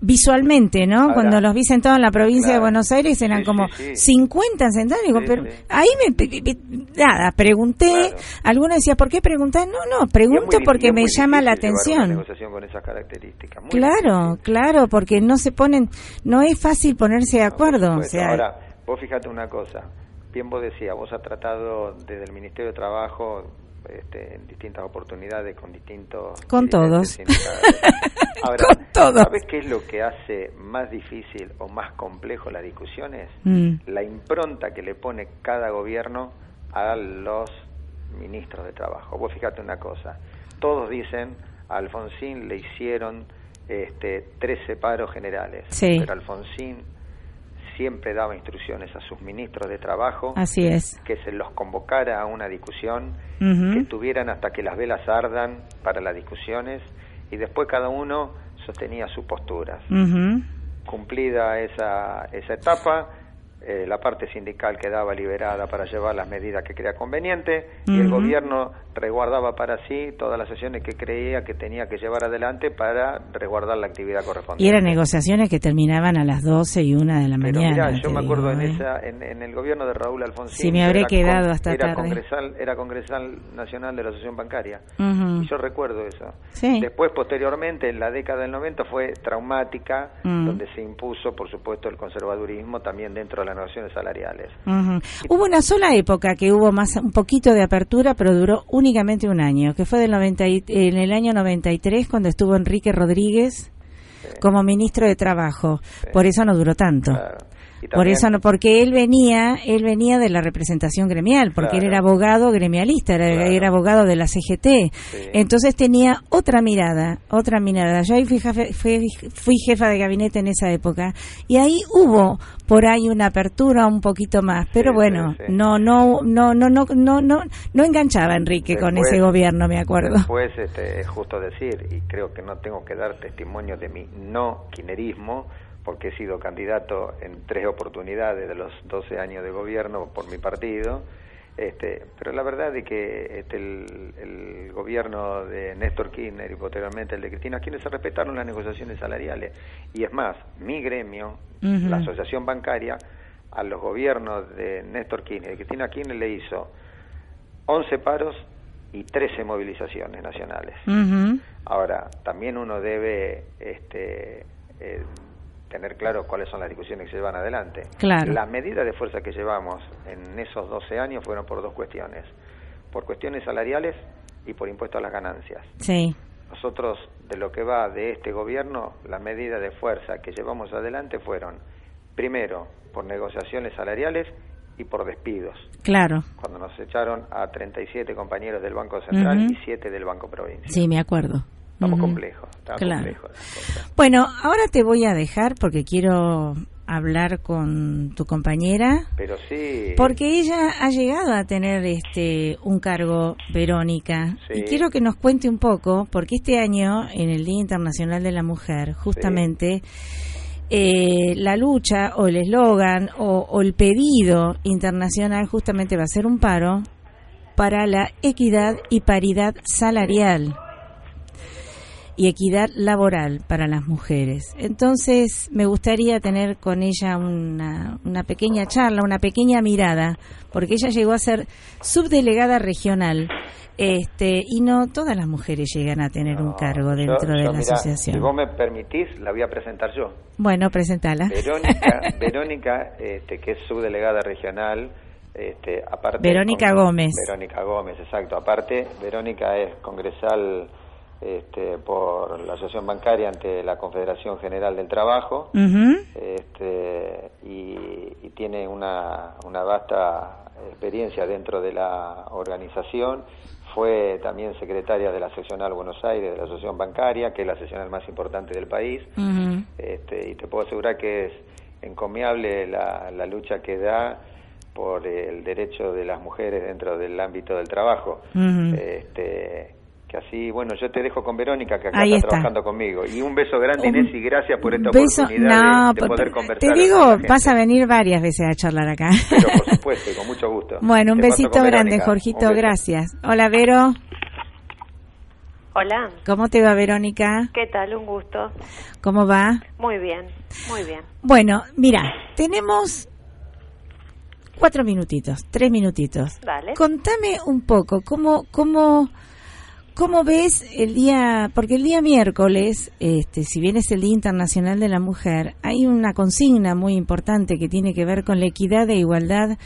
visualmente, ¿no? Cuando los vi sentados en la provincia de Buenos Aires eran como 50 sentados, digo, pero ahí me, nada, pregunté, alguno decía, ¿por qué preguntar? No, no, pregunto porque me llama la atención. claro, claro, porque no se ponen, no es fácil ponerse de acuerdo. o sea, ahora, vos fíjate una cosa, bien vos decías, vos has tratado desde el Ministerio de Trabajo este, en distintas oportunidades con distintos... Con todos. Ahora, con todos. ¿sabes qué es lo que hace más difícil o más complejo las discusiones? Mm. La impronta que le pone cada gobierno a los ministros de trabajo. Vos fíjate una cosa, todos dicen a Alfonsín le hicieron este, 13 paros generales, pero Alfonsín siempre daba instrucciones a sus ministros de trabajo Así es. que se los convocara a una discusión, que tuvieran hasta que las velas ardan para las discusiones y después cada uno sostenía su postura. Cumplida esa, esa etapa, eh, la parte sindical quedaba liberada para llevar las medidas que crea conveniente y el gobierno resguardaba para sí todas las sesiones que creía que tenía que llevar adelante para resguardar la actividad correspondiente. Y eran negociaciones que terminaban a las 12 y 1 de la mañana. yo me acuerdo en, ¿eh? esa, en, el gobierno de Raúl Alfonsín. Sí, me habré quedado hasta era tarde. Congresal, era congresal nacional de la Asociación Bancaria. Y yo recuerdo eso. Después, posteriormente, en la década del 90 fue traumática, mm. donde se impuso, por supuesto, el conservadurismo también dentro de las negociaciones salariales. Hubo una sola época que hubo más un poquito de apertura, pero duró únicamente un año, que fue del 90 en el año 93 cuando estuvo Enrique Rodríguez como ministro de Trabajo. Por eso no duró tanto. Por eso no, porque él venía, él venía de la representación gremial, porque él era abogado gremialista, era, abogado de la CGT. Entonces tenía otra mirada, otra mirada. Yo ahí fui, fui, jefa de gabinete en esa época y ahí hubo por ahí una apertura un poquito más, pero bueno, no, no, no, no, no, no, no, no enganchaba Enrique con ese gobierno, me acuerdo. Este, es justo decir, y creo que no tengo que dar testimonio de mi no quinerismo, porque he sido candidato en tres oportunidades de los 12 años de gobierno por mi partido, este, pero la verdad es que este, el, gobierno de Néstor Kirchner y posteriormente el de Cristina Kirchner se respetaron las negociaciones salariales. Y es más, mi gremio, la Asociación Bancaria, a los gobiernos de Néstor Kirchner y Cristina Kirchner le hizo 11 paros y 13 movilizaciones nacionales. Ahora, también uno debe este, eh, tener claro cuáles son las discusiones que se llevan adelante. Claro. Las medidas de fuerza que llevamos en esos 12 años fueron por dos cuestiones, por cuestiones salariales y por impuesto a las ganancias. Sí. Nosotros, de lo que va de este gobierno, las medidas de fuerza que llevamos adelante fueron, primero, por negociaciones salariales y por despidos. Claro. Cuando nos echaron a 37 compañeros del Banco Central y 7 del Banco Provincial. Sí, me acuerdo. Estamos complejos. Claro. bueno, ahora te voy a dejar porque quiero hablar con tu compañera. Pero sí. Porque ella ha llegado a tener este un cargo, Verónica. Y quiero que nos cuente un poco, porque este año, en el Día Internacional de la Mujer, justamente, eh, la lucha o el eslogan o el pedido internacional justamente va a ser un paro para la equidad y paridad salarial y equidad laboral para las mujeres. Entonces, me gustaría tener con ella una, una pequeña charla, una pequeña mirada, porque ella llegó a ser subdelegada regional. Este, y no todas las mujeres llegan a tener un cargo dentro de la asociación. Si vos me permitís, la voy a presentar yo. Bueno, presentala. Verónica, Verónica este, que es subdelegada regional, este, aparte Verónica Gómez. Verónica Gómez, exacto. Aparte, Verónica es congresal este, por la Asociación Bancaria ante la Confederación General del Trabajo este, y, tiene una, una vasta experiencia dentro de la organización. Fue también secretaria de la seccional Buenos Aires de la Asociación Bancaria, que es la seccional más importante del país. este, y te puedo asegurar que es encomiable la, la lucha que da por el derecho de las mujeres dentro del ámbito del trabajo. este, que así, bueno, yo te dejo con Verónica, que acá está, trabajando conmigo. Y un beso grande, Inés, y gracias por esta oportunidad de, poder conversar. Te digo, vas a venir varias veces a charlar acá. Pero por supuesto, con mucho gusto. Bueno, un besito grande, Jorgito, gracias. Hola, Vero. Hola. ¿Cómo te va, Verónica? ¿Qué tal? Un gusto. ¿Cómo va? Muy bien, muy bien. Bueno, mira, tenemos cuatro minutitos, tres minutitos. Vale. Contame un poco, ¿cómo, cómo ¿Cómo ves el día, porque el día miércoles, este, si bien es el Día Internacional de la Mujer, hay una consigna muy importante que tiene que ver con la equidad e igualdad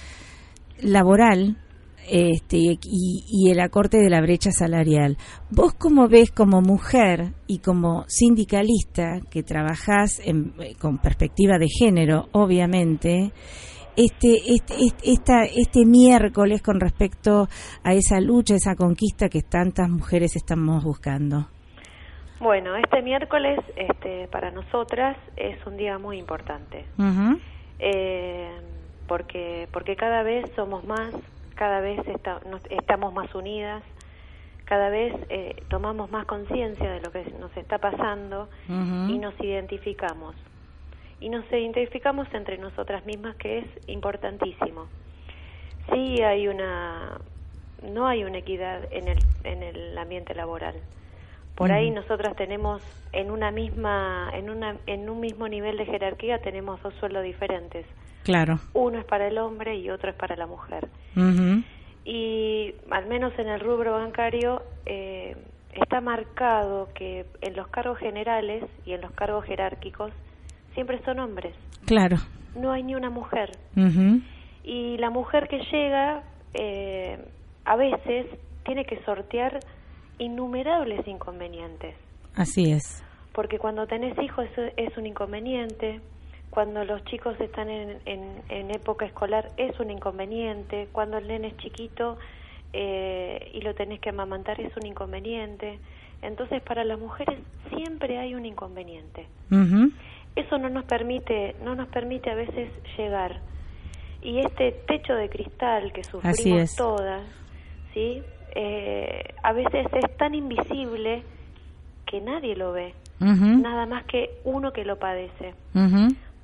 laboral este, y, el acorte de la brecha salarial. ¿Vos cómo ves como mujer y como sindicalista que trabajás con perspectiva de género, obviamente, este, este, este, este miércoles con respecto a esa lucha, esa conquista que tantas mujeres estamos buscando? Bueno, este miércoles este, para nosotras es un día muy importante, eh, porque, porque cada vez somos más, cada vez estamos más unidas, cada vez eh, tomamos más conciencia de lo que nos está pasando y nos identificamos y nos identificamos entre nosotras mismas, que es importantísimo. Sí hay una, no hay una equidad en el, en el ambiente laboral. Por ahí nosotras tenemos en una misma, en una, en un mismo nivel de jerarquía tenemos dos sueldos diferentes. Claro. Uno es para el hombre y otro es para la mujer. Y al menos en el rubro bancario eh, está marcado que en los cargos generales y en los cargos jerárquicos siempre son hombres. Claro. No hay ni una mujer. Y la mujer que llega, eh, a veces, tiene que sortear innumerables inconvenientes. Así es. Porque cuando tenés hijos es, un inconveniente, cuando los chicos están en, en, época escolar es un inconveniente, cuando el nene es chiquito eh, y lo tenés que amamantar es un inconveniente. Entonces para las mujeres siempre hay un inconveniente. Eso no nos permite, no nos permite a veces llegar. Y este techo de cristal que sufrimos todas, ¿sí? Eh, a veces es tan invisible que nadie lo ve, nada más que uno que lo padece.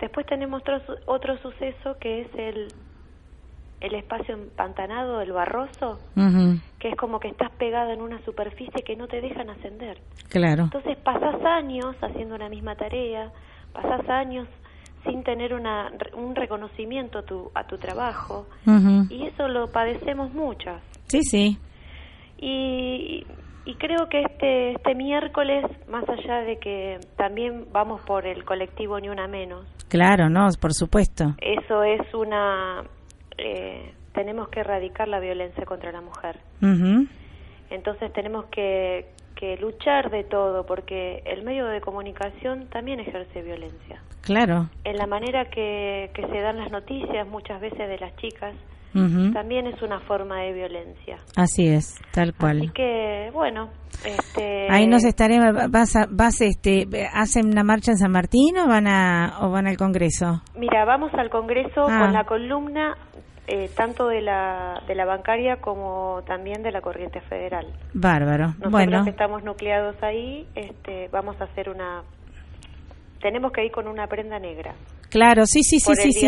Después tenemos otro, otro suceso que es el, el espacio empantanado, el barroso, que es como que estás pegada en una superficie que no te dejan ascender. Claro. Entonces pasas años haciendo una misma tarea, pasas años sin tener una, un reconocimiento a tu, a tu trabajo, y eso lo padecemos muchas. Sí, sí. Y, y creo que este, este miércoles, más allá de que también vamos por el colectivo Ni Una Menos. Claro, no, por supuesto. Eso es una... Eh, tenemos que erradicar la violencia contra la mujer. Entonces tenemos que, que luchar de todo, porque el medio de comunicación también ejerce violencia. Claro. En la manera que, que se dan las noticias muchas veces de las chicas, también es una forma de violencia. Así es, tal cual. Así que, bueno, este... Ahí nos estaremos, vas, vas este, ¿hacen una marcha en San Martín o van, a, o van al Congreso? Mira, vamos al Congreso ah. con la columna eh, tanto de la, de la bancaria como también de la corriente federal. Bárbaro. Nosotros bueno. que estamos nucleados ahí, este, vamos a hacer una... Tenemos que ir con una prenda negra. Claro, sí, sí, sí, sí, sí.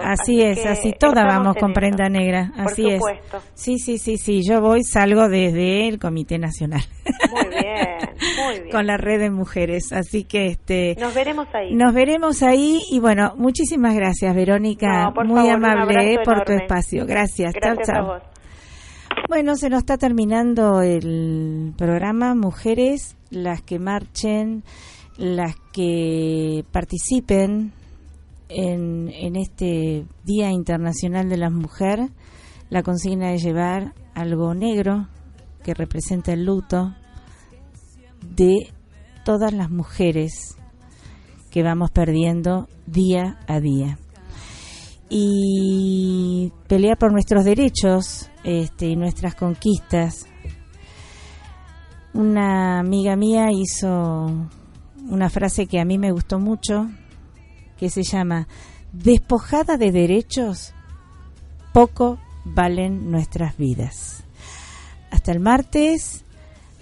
Así, es, así toda vamos con prenda negra, así es. Sí, sí, sí, sí, yo voy, salgo desde el Comité Nacional. Muy bien, muy bien. con la red de mujeres, así que este Nos veremos ahí. Nos veremos ahí y bueno, muchísimas gracias, Verónica, muy amable por tu espacio. Gracias. Gracias chao, chao. Bueno, se nos está terminando el programa Mujeres, las que marchen, las que participen en, este Día Internacional de la Mujer, la consigna de llevar algo negro que representa el luto de todas las mujeres que vamos perdiendo día a día. Y pelear por nuestros derechos este, y nuestras conquistas. Una amiga mía hizo una frase que a mí me gustó mucho, que se llama Despojada de derechos, poco valen nuestras vidas. Hasta el martes,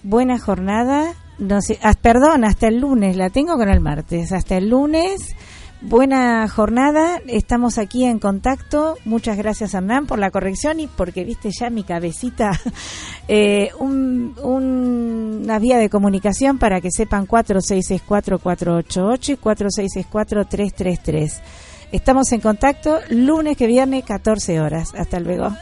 buena jornada. No sé, ah, perdón, hasta el lunes, la tengo con el martes. Hasta el lunes, buena jornada. Estamos aquí en contacto. Muchas gracias, Hernán, por la corrección y porque viste ya mi cabecita. Eh, un, una vía de comunicación para que sepan 4664-488 y 4664-333. Estamos en contacto lunes que viene, 14 horas. Hasta luego.